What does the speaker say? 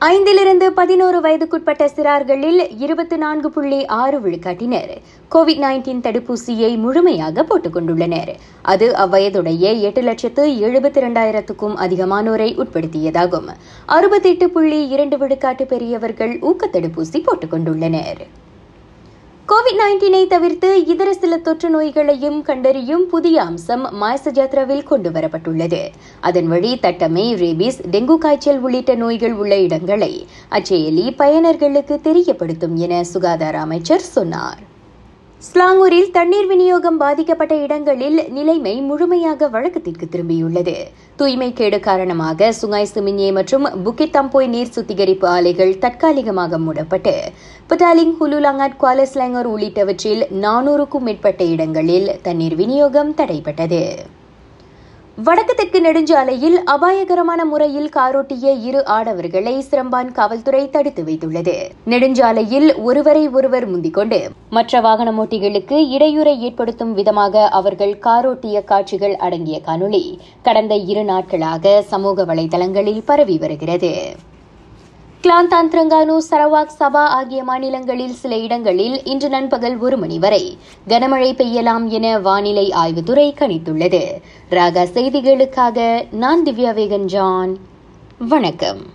ஐந்திலிருந்து பதினோரு வயதுக்குட்பட்ட சிறார்களில் இருபத்தி நான்கு புள்ளி ஆறு விழுக்காட்டினர். கோவிட் நைன்டீன் தடுப்பூசியை முழுமையாக போட்டுக் கொண்டுள்ளனர். அது அவ்வயதுடைய எட்டு லட்சத்து எழுபத்தி இரண்டாயிரத்துக்கும் அதிகமானோரை உட்படுத்தியதாகும். அறுபத்தெட்டு புள்ளி இரண்டு விழுக்காட்டு பெரியவர்கள் ஊக்கத் தடுப்பூசி போட்டுக் கொண்டுள்ளனர். கோவிட் நைன்டீனை தவிர்த்து இதர சில தொற்று நோய்களையும் கண்டறியும் புதிய அம்சம் மாயசஜாத்ராவில் கொண்டு வரப்பட்டுள்ளது அதன் வழி தட்டமை ரேபிஸ் டெங்கு காய்ச்சல் உள்ளிட்ட நோய்கள் உள்ள இடங்களை அச்செயலி பயனர்களுக்கு தெரியப்படுத்தும் என சுகாதார அமைச்சர் சொன்னார். ஸ்லாங்கூரில் தண்ணீர் விநியோகம் பாதிக்கப்பட்ட இடங்களில் நிலைமை முழுமையாக வழக்கத்திற்கு திரும்பியுள்ளது. தூய்மை கேடு காரணமாக சுங்காய் சுமின்யே மற்றும் புக்கித் தம்போய் நீர் சுத்திகரிப்பு ஆலைகள் தற்காலிகமாக மூடப்பட்டு பட்டாலிங் ஹுலுலாங்காட் குவாலஸ்லாங்கர் உள்ளிட்டவற்றில் நானூறுக்கும் மேற்பட்ட இடங்களில் தண்ணீர் விநியோகம் தடைபட்டது. வடக்கு தெற்கு நெடுஞ்சாலையில் அபாயகரமான முறையில் காரோட்டிய இரு ஆடவர்களை சிரம்பான் காவல்துறை தடுத்து வைத்துள்ளது. நெடுஞ்சாலையில் ஒருவரை ஒருவர் முந்திக்கொண்டு மற்ற வாகன ஓட்டிகளுக்கு இடையூறை ஏற்படுத்தும் விதமாக அவர்கள் காரோட்டிய காட்சிகள் அடங்கிய காணொளி கடந்த இரு நாட்களாக சமூக வலைதளங்களில் பரவி வருகிறது. கிளாந்தான் திரங்கானு சரவாக் சபா ஆகிய மாநிலங்களில் சில இடங்களில் இன்று நண்பகல் ஒரு மணி வரை கனமழை பெய்யலாம் என வானிலை ஆய்வுத்துறை கணித்துள்ளது. ராகா செய்திகளுக்காக நான் திவ்யா வேகன் ஜான் வணக்கம்.